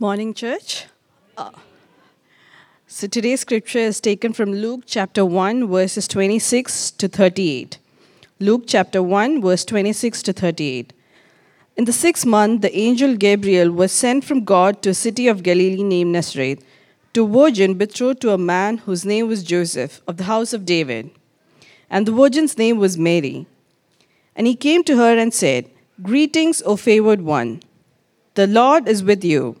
Morning, church. Uh, so today's scripture is taken from Luke chapter 1, verses 26 to 38. Luke chapter 1, verse 26 to 38. In the sixth month, the angel Gabriel was sent from God to a city of Galilee named Nazareth, to a virgin betrothed to a man whose name was Joseph, of the house of David. And the virgin's name was Mary. And he came to her and said, Greetings, O favored one. The Lord is with you.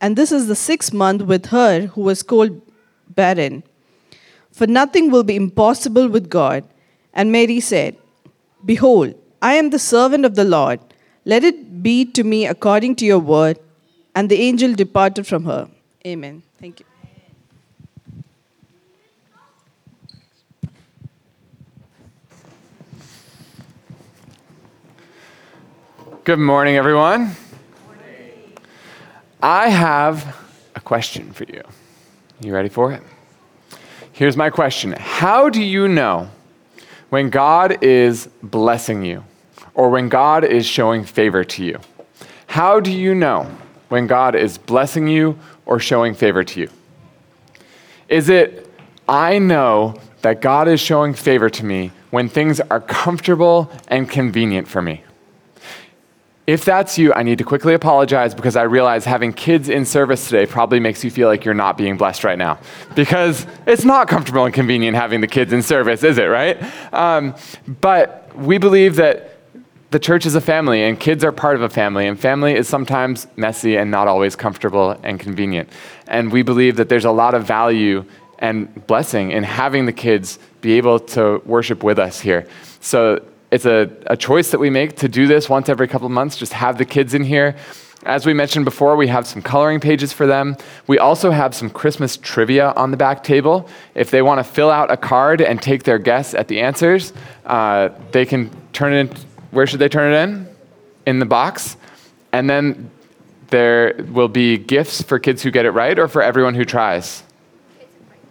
and this is the sixth month with her who was called barren. For nothing will be impossible with God. And Mary said, Behold, I am the servant of the Lord. Let it be to me according to your word. And the angel departed from her. Amen. Thank you. Good morning, everyone. I have a question for you. You ready for it? Here's my question How do you know when God is blessing you or when God is showing favor to you? How do you know when God is blessing you or showing favor to you? Is it, I know that God is showing favor to me when things are comfortable and convenient for me? If that's you, I need to quickly apologize because I realize having kids in service today probably makes you feel like you're not being blessed right now. Because it's not comfortable and convenient having the kids in service, is it, right? Um, but we believe that the church is a family and kids are part of a family, and family is sometimes messy and not always comfortable and convenient. And we believe that there's a lot of value and blessing in having the kids be able to worship with us here. So it's a, a choice that we make to do this once every couple of months, just have the kids in here. As we mentioned before, we have some coloring pages for them. We also have some Christmas trivia on the back table. If they want to fill out a card and take their guess at the answers, uh, they can turn it in. Where should they turn it in? In the box. And then there will be gifts for kids who get it right or for everyone who tries.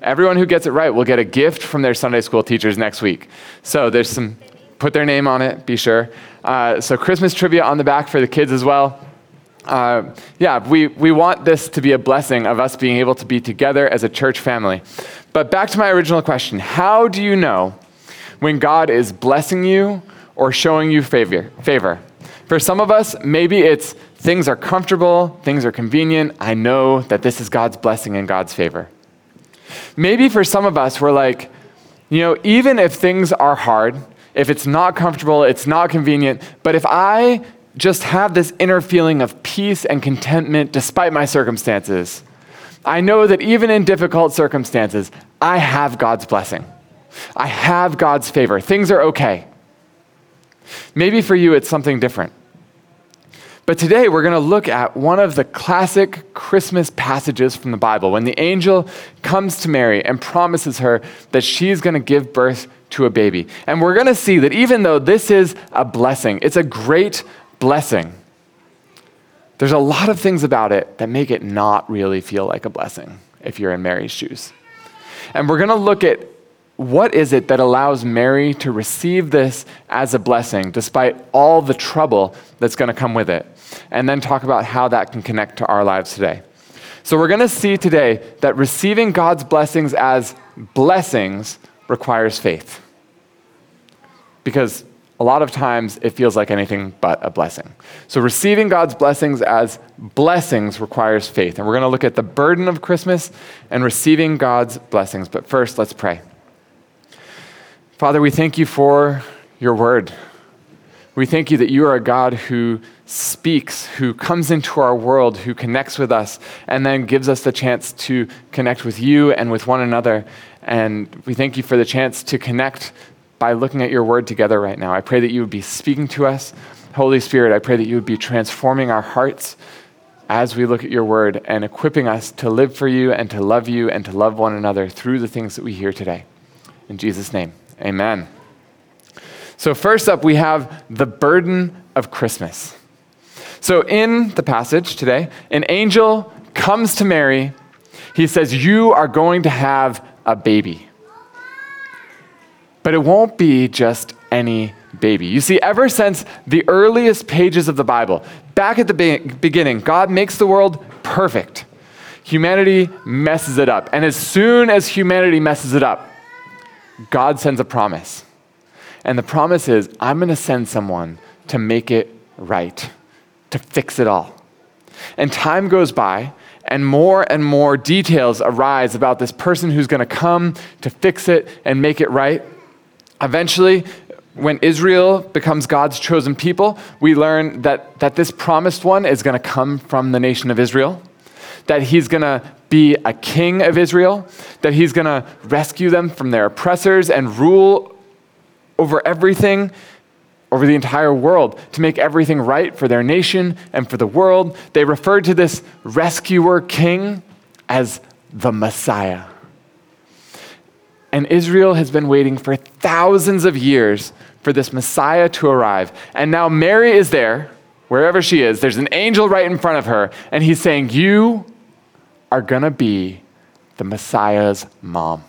Everyone who gets it right will get a gift from their Sunday school teachers next week. So there's some put their name on it, be sure. Uh, so, Christmas trivia on the back for the kids as well. Uh, yeah, we, we want this to be a blessing of us being able to be together as a church family. But back to my original question How do you know when God is blessing you or showing you favor? favor? For some of us, maybe it's things are comfortable, things are convenient. I know that this is God's blessing and God's favor. Maybe for some of us, we're like, you know, even if things are hard, if it's not comfortable, it's not convenient. But if I just have this inner feeling of peace and contentment despite my circumstances, I know that even in difficult circumstances, I have God's blessing. I have God's favor. Things are okay. Maybe for you, it's something different. But today we're going to look at one of the classic Christmas passages from the Bible when the angel comes to Mary and promises her that she's going to give birth to a baby. And we're going to see that even though this is a blessing, it's a great blessing, there's a lot of things about it that make it not really feel like a blessing if you're in Mary's shoes. And we're going to look at what is it that allows Mary to receive this as a blessing despite all the trouble that's going to come with it? And then talk about how that can connect to our lives today. So, we're going to see today that receiving God's blessings as blessings requires faith. Because a lot of times it feels like anything but a blessing. So, receiving God's blessings as blessings requires faith. And we're going to look at the burden of Christmas and receiving God's blessings. But first, let's pray. Father, we thank you for your word. We thank you that you are a God who speaks, who comes into our world, who connects with us, and then gives us the chance to connect with you and with one another. And we thank you for the chance to connect by looking at your word together right now. I pray that you would be speaking to us. Holy Spirit, I pray that you would be transforming our hearts as we look at your word and equipping us to live for you and to love you and to love one another through the things that we hear today. In Jesus' name, amen. So, first up, we have the burden of Christmas. So, in the passage today, an angel comes to Mary. He says, You are going to have a baby. But it won't be just any baby. You see, ever since the earliest pages of the Bible, back at the be- beginning, God makes the world perfect. Humanity messes it up. And as soon as humanity messes it up, God sends a promise. And the promise is I'm going to send someone to make it right, to fix it all. And time goes by, and more and more details arise about this person who's going to come to fix it and make it right. Eventually, when Israel becomes God's chosen people, we learn that, that this promised one is going to come from the nation of Israel, that he's going to be a king of Israel, that he's going to rescue them from their oppressors and rule over everything, over the entire world, to make everything right for their nation and for the world. They referred to this rescuer king as the Messiah. And Israel has been waiting for thousands of years for this Messiah to arrive. And now Mary is there, wherever she is. There's an angel right in front of her, and he's saying, You are going to be the Messiah's mom.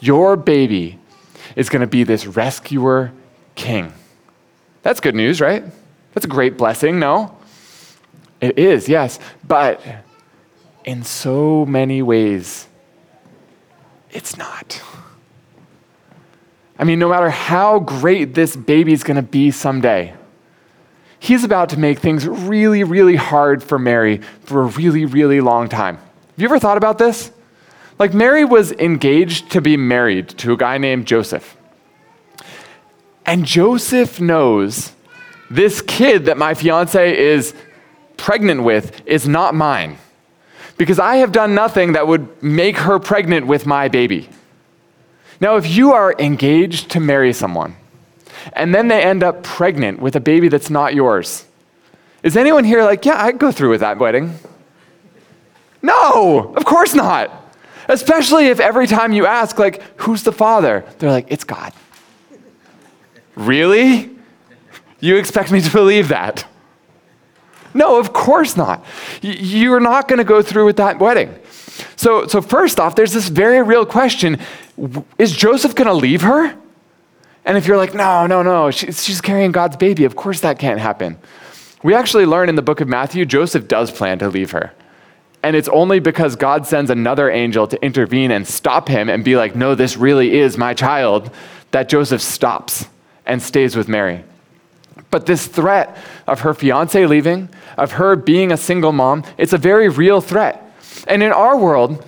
Your baby is going to be this rescuer king. That's good news, right? That's a great blessing, no? It is, yes. But in so many ways, it's not. I mean, no matter how great this baby's gonna be someday, he's about to make things really, really hard for Mary for a really, really long time. Have you ever thought about this? Like, Mary was engaged to be married to a guy named Joseph. And Joseph knows this kid that my fiance is pregnant with is not mine because I have done nothing that would make her pregnant with my baby. Now, if you are engaged to marry someone and then they end up pregnant with a baby that's not yours, is anyone here like, yeah, I'd go through with that wedding? No, of course not. Especially if every time you ask, like, who's the father? They're like, it's God. Really? You expect me to believe that? No, of course not. You're not going to go through with that wedding. So, so first off, there's this very real question Is Joseph going to leave her? And if you're like, no, no, no, she's carrying God's baby, of course that can't happen. We actually learn in the book of Matthew, Joseph does plan to leave her. And it's only because God sends another angel to intervene and stop him and be like, no, this really is my child, that Joseph stops and stays with Mary. But this threat of her fiance leaving, of her being a single mom, it's a very real threat. And in our world,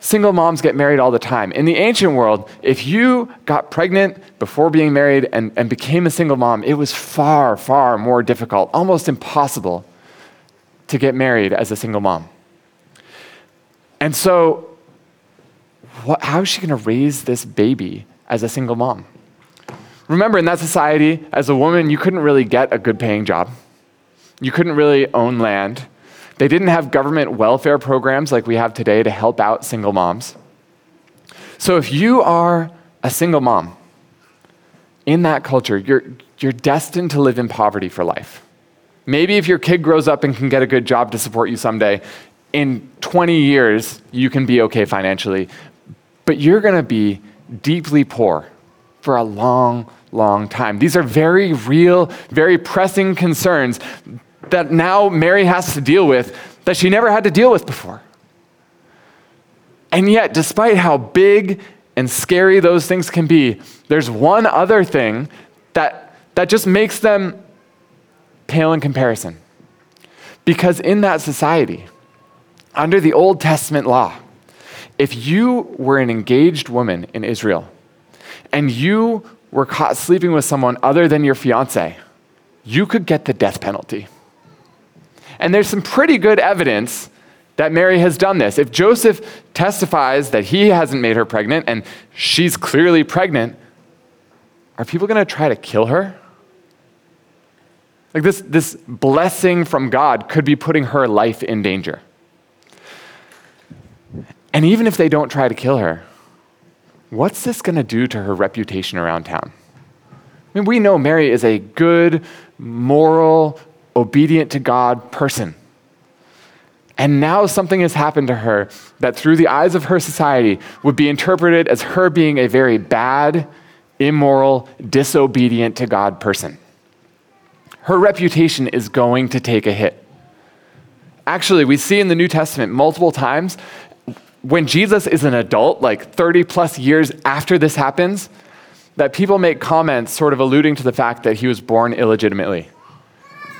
single moms get married all the time. In the ancient world, if you got pregnant before being married and, and became a single mom, it was far, far more difficult, almost impossible to get married as a single mom. And so, what, how is she going to raise this baby as a single mom? Remember, in that society, as a woman, you couldn't really get a good paying job. You couldn't really own land. They didn't have government welfare programs like we have today to help out single moms. So if you are a single mom in that culture, you're, you're destined to live in poverty for life. Maybe if your kid grows up and can get a good job to support you someday, in 20 years, you can be okay financially. But you're going to be deeply poor for a long, long time. These are very real, very pressing concerns that now Mary has to deal with that she never had to deal with before. And yet, despite how big and scary those things can be, there's one other thing that, that just makes them pale in comparison. Because in that society, under the Old Testament law, if you were an engaged woman in Israel and you were caught sleeping with someone other than your fiance, you could get the death penalty. And there's some pretty good evidence that Mary has done this. If Joseph testifies that he hasn't made her pregnant and she's clearly pregnant, are people going to try to kill her? Like this, this blessing from God could be putting her life in danger. And even if they don't try to kill her, what's this going to do to her reputation around town? I mean, we know Mary is a good, moral, obedient to God person. And now something has happened to her that, through the eyes of her society, would be interpreted as her being a very bad, immoral, disobedient to God person. Her reputation is going to take a hit. Actually, we see in the New Testament multiple times when Jesus is an adult, like 30 plus years after this happens, that people make comments sort of alluding to the fact that he was born illegitimately.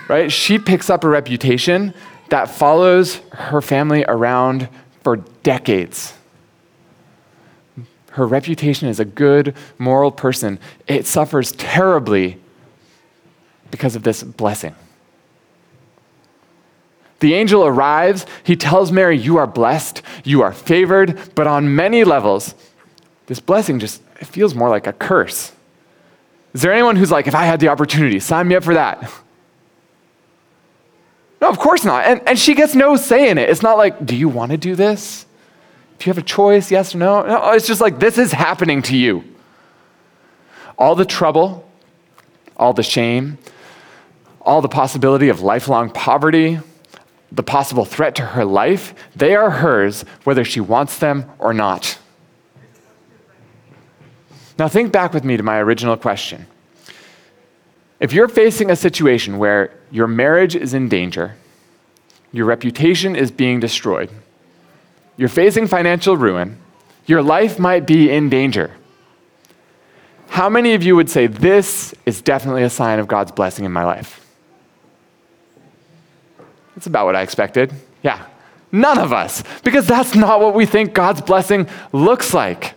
Right? She picks up a reputation that follows her family around for decades. Her reputation as a good, moral person, it suffers terribly because of this blessing. The angel arrives. He tells Mary, You are blessed, you are favored, but on many levels, this blessing just feels more like a curse. Is there anyone who's like, If I had the opportunity, sign me up for that? No, of course not. And, and she gets no say in it. It's not like, Do you want to do this? If you have a choice, yes or no? No, it's just like, This is happening to you. All the trouble, all the shame, all the possibility of lifelong poverty, the possible threat to her life, they are hers whether she wants them or not. Now, think back with me to my original question. If you're facing a situation where your marriage is in danger, your reputation is being destroyed, you're facing financial ruin, your life might be in danger. How many of you would say, This is definitely a sign of God's blessing in my life? That's about what I expected. Yeah. None of us, because that's not what we think God's blessing looks like.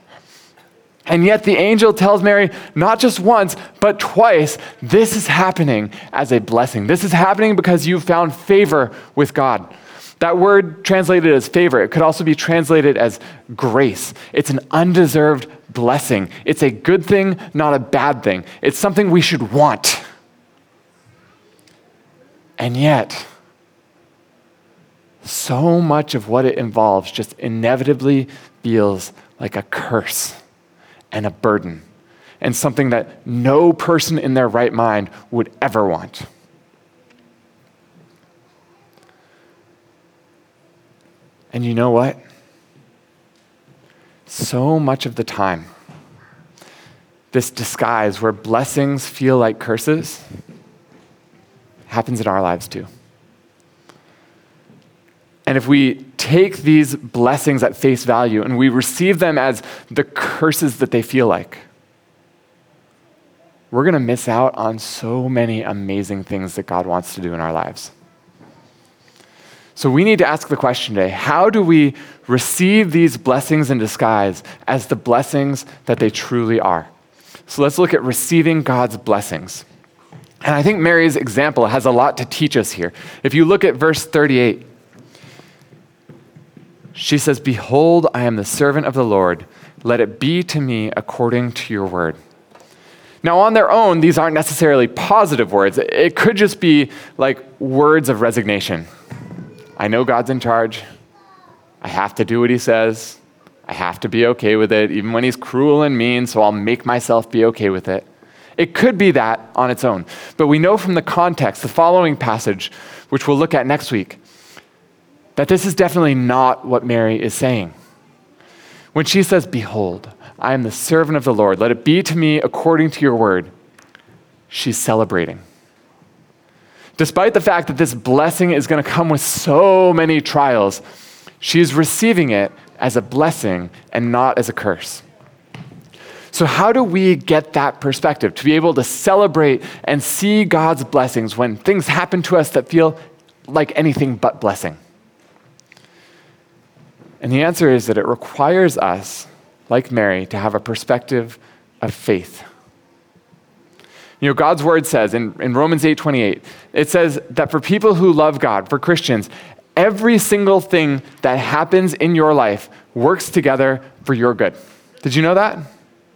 And yet the angel tells Mary, not just once, but twice, this is happening as a blessing. This is happening because you've found favor with God. That word translated as favor, it could also be translated as grace. It's an undeserved blessing. It's a good thing, not a bad thing. It's something we should want. And yet, so much of what it involves just inevitably feels like a curse and a burden and something that no person in their right mind would ever want. And you know what? So much of the time, this disguise where blessings feel like curses happens in our lives too. And if we take these blessings at face value and we receive them as the curses that they feel like, we're going to miss out on so many amazing things that God wants to do in our lives. So we need to ask the question today how do we receive these blessings in disguise as the blessings that they truly are? So let's look at receiving God's blessings. And I think Mary's example has a lot to teach us here. If you look at verse 38, she says, Behold, I am the servant of the Lord. Let it be to me according to your word. Now, on their own, these aren't necessarily positive words. It could just be like words of resignation. I know God's in charge. I have to do what he says. I have to be okay with it, even when he's cruel and mean, so I'll make myself be okay with it. It could be that on its own. But we know from the context, the following passage, which we'll look at next week, that this is definitely not what Mary is saying. When she says, Behold, I am the servant of the Lord, let it be to me according to your word, she's celebrating. Despite the fact that this blessing is going to come with so many trials, she's receiving it as a blessing and not as a curse. So, how do we get that perspective to be able to celebrate and see God's blessings when things happen to us that feel like anything but blessing? And the answer is that it requires us, like Mary, to have a perspective of faith. You know, God's word says in, in Romans 8 28, it says that for people who love God, for Christians, every single thing that happens in your life works together for your good. Did you know that?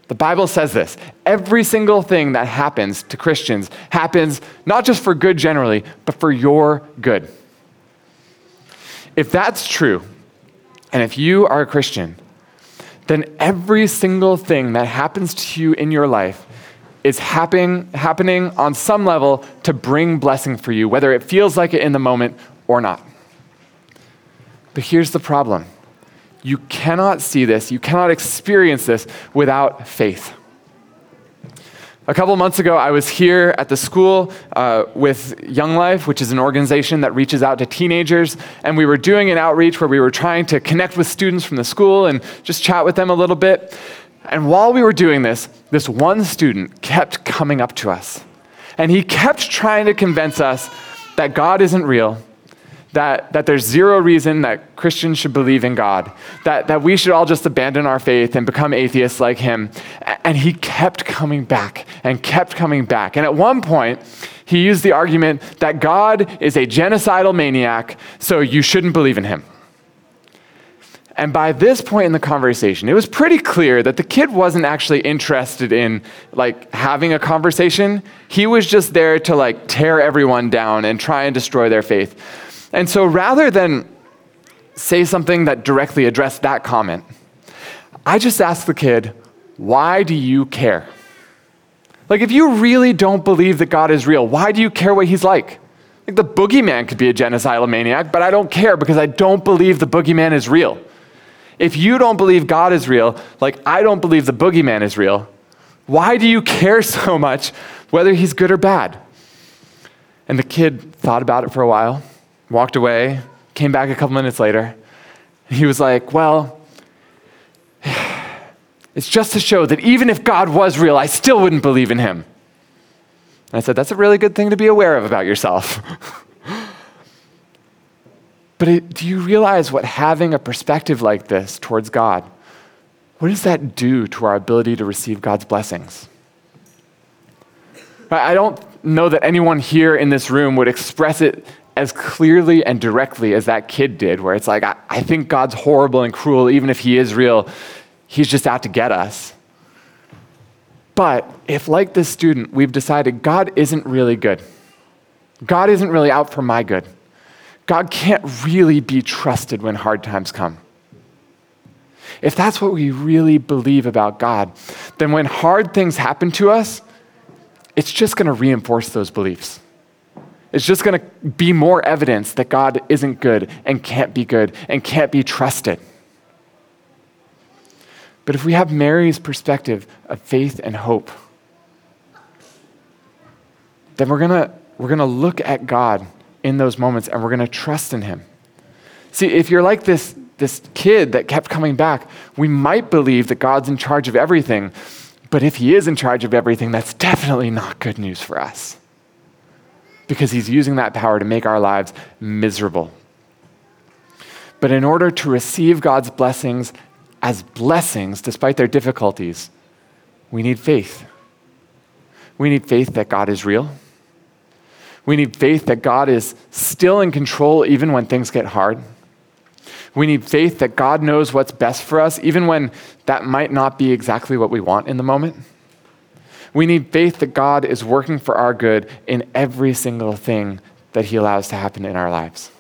The Bible says this. Every single thing that happens to Christians happens not just for good generally, but for your good. If that's true, and if you are a Christian, then every single thing that happens to you in your life is happen, happening on some level to bring blessing for you, whether it feels like it in the moment or not. But here's the problem you cannot see this, you cannot experience this without faith. A couple months ago, I was here at the school uh, with Young Life, which is an organization that reaches out to teenagers. And we were doing an outreach where we were trying to connect with students from the school and just chat with them a little bit. And while we were doing this, this one student kept coming up to us. And he kept trying to convince us that God isn't real, that, that there's zero reason that Christians should believe in God, that, that we should all just abandon our faith and become atheists like him. And he kept coming back and kept coming back. And at one point, he used the argument that God is a genocidal maniac, so you shouldn't believe in him. And by this point in the conversation, it was pretty clear that the kid wasn't actually interested in like having a conversation. He was just there to like tear everyone down and try and destroy their faith. And so rather than say something that directly addressed that comment, I just asked the kid, "Why do you care?" Like if you really don't believe that God is real, why do you care what he's like? Like the boogeyman could be a genocidal maniac, but I don't care because I don't believe the boogeyman is real. If you don't believe God is real, like I don't believe the boogeyman is real, why do you care so much whether he's good or bad? And the kid thought about it for a while, walked away, came back a couple minutes later. He was like, Well, it's just to show that even if God was real, I still wouldn't believe in him. And I said, That's a really good thing to be aware of about yourself. But it, do you realize what having a perspective like this towards God, what does that do to our ability to receive God's blessings? I don't know that anyone here in this room would express it as clearly and directly as that kid did, where it's like, I, I think God's horrible and cruel, even if he is real, he's just out to get us. But if, like this student, we've decided God isn't really good, God isn't really out for my good, God can't really be trusted when hard times come. If that's what we really believe about God, then when hard things happen to us, it's just going to reinforce those beliefs. It's just going to be more evidence that God isn't good and can't be good and can't be trusted. But if we have Mary's perspective of faith and hope, then we're going to we're going to look at God in those moments and we're going to trust in him. See, if you're like this, this kid that kept coming back, we might believe that God's in charge of everything. But if he is in charge of everything, that's definitely not good news for us. Because he's using that power to make our lives miserable. But in order to receive God's blessings as blessings, despite their difficulties, we need faith. We need faith that God is real. We need faith that God is still in control even when things get hard. We need faith that God knows what's best for us, even when that might not be exactly what we want in the moment. We need faith that God is working for our good in every single thing that He allows to happen in our lives.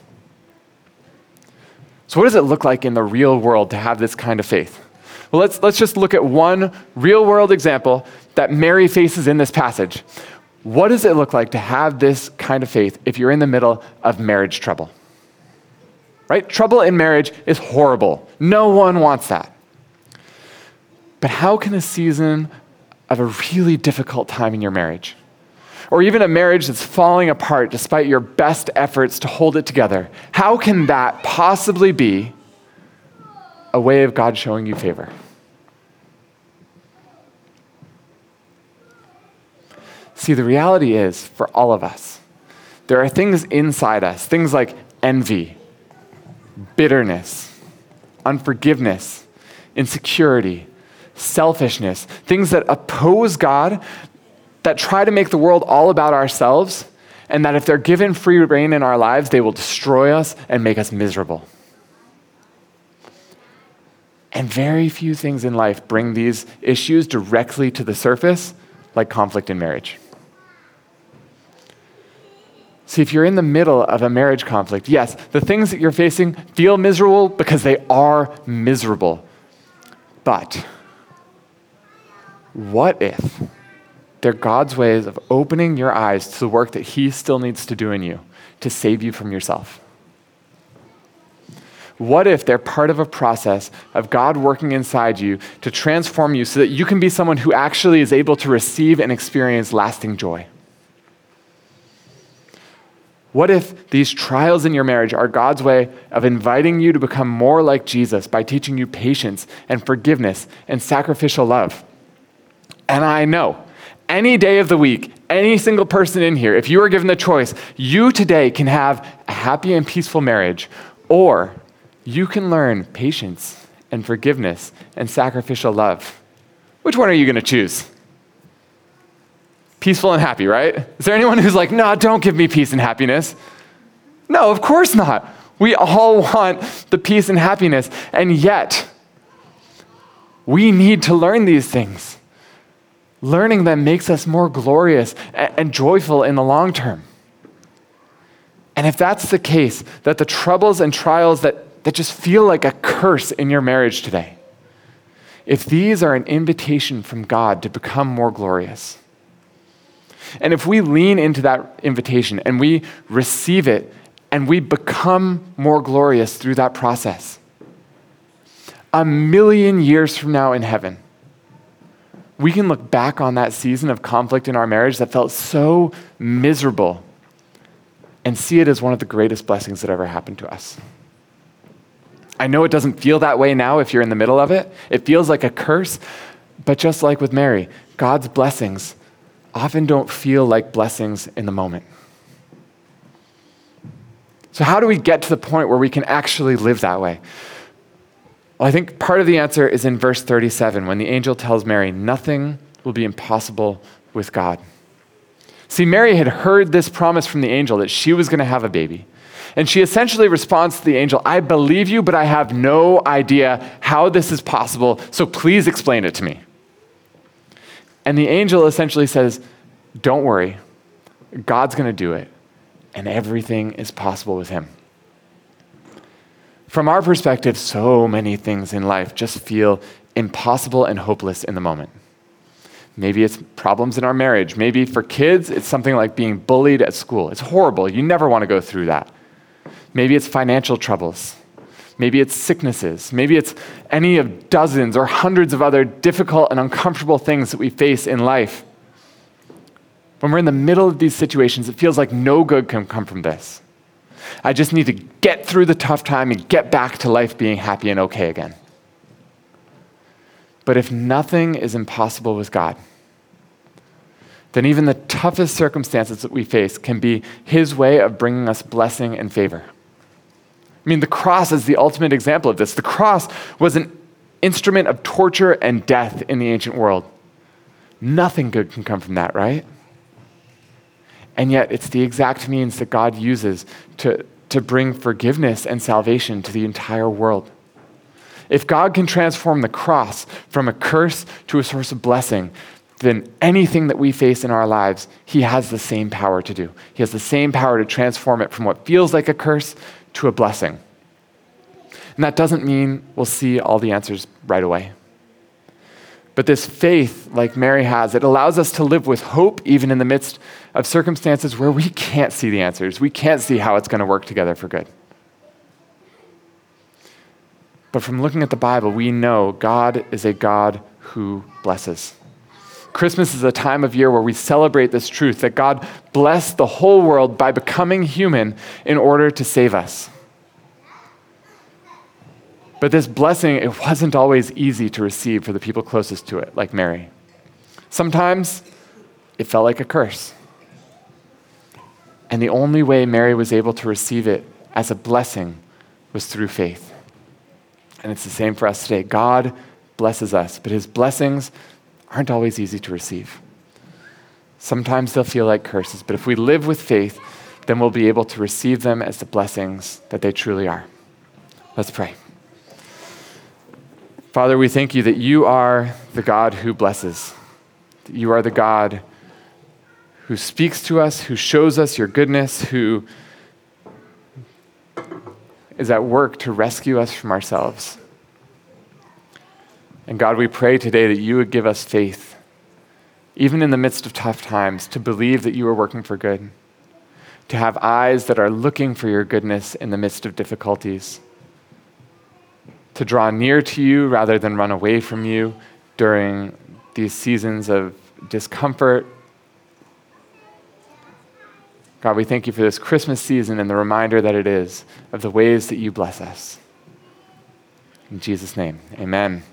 So, what does it look like in the real world to have this kind of faith? Well, let's, let's just look at one real world example that Mary faces in this passage. What does it look like to have this kind of faith if you're in the middle of marriage trouble? Right? Trouble in marriage is horrible. No one wants that. But how can a season of a really difficult time in your marriage, or even a marriage that's falling apart despite your best efforts to hold it together, how can that possibly be a way of God showing you favor? See, the reality is for all of us, there are things inside us, things like envy, bitterness, unforgiveness, insecurity, selfishness, things that oppose God, that try to make the world all about ourselves, and that if they're given free reign in our lives, they will destroy us and make us miserable. And very few things in life bring these issues directly to the surface, like conflict in marriage. See, if you're in the middle of a marriage conflict, yes, the things that you're facing feel miserable because they are miserable. But what if they're God's ways of opening your eyes to the work that He still needs to do in you to save you from yourself? What if they're part of a process of God working inside you to transform you so that you can be someone who actually is able to receive and experience lasting joy? What if these trials in your marriage are God's way of inviting you to become more like Jesus by teaching you patience and forgiveness and sacrificial love? And I know any day of the week, any single person in here, if you are given the choice, you today can have a happy and peaceful marriage, or you can learn patience and forgiveness and sacrificial love. Which one are you going to choose? peaceful and happy, right? Is there anyone who's like, no, don't give me peace and happiness? No, of course not. We all want the peace and happiness. And yet, we need to learn these things. Learning them makes us more glorious and joyful in the long term. And if that's the case, that the troubles and trials that, that just feel like a curse in your marriage today, if these are an invitation from God to become more glorious, and if we lean into that invitation and we receive it and we become more glorious through that process, a million years from now in heaven, we can look back on that season of conflict in our marriage that felt so miserable and see it as one of the greatest blessings that ever happened to us. I know it doesn't feel that way now if you're in the middle of it. It feels like a curse, but just like with Mary, God's blessings often don't feel like blessings in the moment. So, how do we get to the point where we can actually live that way? Well, I think part of the answer is in verse 37 when the angel tells Mary, Nothing will be impossible with God. See, Mary had heard this promise from the angel that she was going to have a baby. And she essentially responds to the angel, I believe you, but I have no idea how this is possible, so please explain it to me. And the angel essentially says, Don't worry, God's going to do it, and everything is possible with Him. From our perspective, so many things in life just feel impossible and hopeless in the moment. Maybe it's problems in our marriage. Maybe for kids, it's something like being bullied at school. It's horrible. You never want to go through that. Maybe it's financial troubles. Maybe it's sicknesses. Maybe it's any of dozens or hundreds of other difficult and uncomfortable things that we face in life. When we're in the middle of these situations, it feels like no good can come from this. I just need to get through the tough time and get back to life being happy and okay again. But if nothing is impossible with God, then even the toughest circumstances that we face can be His way of bringing us blessing and favor. I mean, the cross is the ultimate example of this. The cross was an instrument of torture and death in the ancient world. Nothing good can come from that, right? And yet, it's the exact means that God uses to, to bring forgiveness and salvation to the entire world. If God can transform the cross from a curse to a source of blessing, then anything that we face in our lives, He has the same power to do. He has the same power to transform it from what feels like a curse to a blessing. And that doesn't mean we'll see all the answers right away. But this faith, like Mary has, it allows us to live with hope even in the midst of circumstances where we can't see the answers. We can't see how it's going to work together for good. But from looking at the Bible, we know God is a God who blesses. Christmas is a time of year where we celebrate this truth that God blessed the whole world by becoming human in order to save us. But this blessing, it wasn't always easy to receive for the people closest to it, like Mary. Sometimes it felt like a curse. And the only way Mary was able to receive it as a blessing was through faith. And it's the same for us today. God blesses us, but his blessings aren't always easy to receive. Sometimes they'll feel like curses, but if we live with faith, then we'll be able to receive them as the blessings that they truly are. Let's pray. Father, we thank you that you are the God who blesses. You are the God who speaks to us, who shows us your goodness, who is at work to rescue us from ourselves. And God, we pray today that you would give us faith, even in the midst of tough times, to believe that you are working for good, to have eyes that are looking for your goodness in the midst of difficulties, to draw near to you rather than run away from you during these seasons of discomfort. God, we thank you for this Christmas season and the reminder that it is of the ways that you bless us. In Jesus' name, amen.